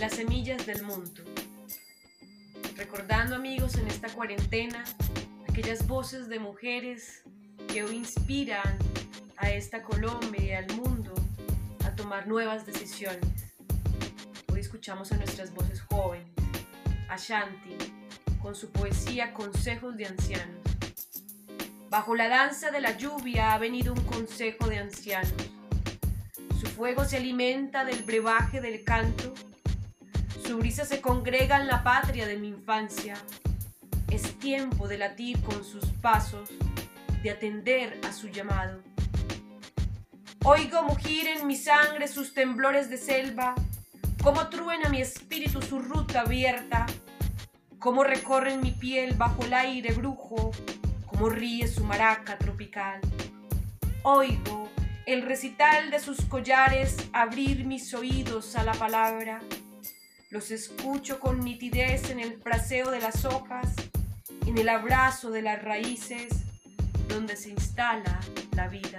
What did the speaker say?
las semillas del mundo. Recordando amigos en esta cuarentena aquellas voces de mujeres que hoy inspiran a esta Colombia y al mundo a tomar nuevas decisiones. Hoy escuchamos a nuestras voces jóvenes, a Shanti, con su poesía Consejos de Ancianos. Bajo la danza de la lluvia ha venido un consejo de ancianos. Su fuego se alimenta del brebaje del canto su brisa se congrega en la patria de mi infancia. Es tiempo de latir con sus pasos, de atender a su llamado. Oigo mugir en mi sangre sus temblores de selva, cómo truena mi espíritu su ruta abierta, cómo recorre mi piel bajo el aire brujo, cómo ríe su maraca tropical. Oigo el recital de sus collares abrir mis oídos a la palabra los escucho con nitidez en el fraseo de las hojas, en el abrazo de las raíces, donde se instala la vida.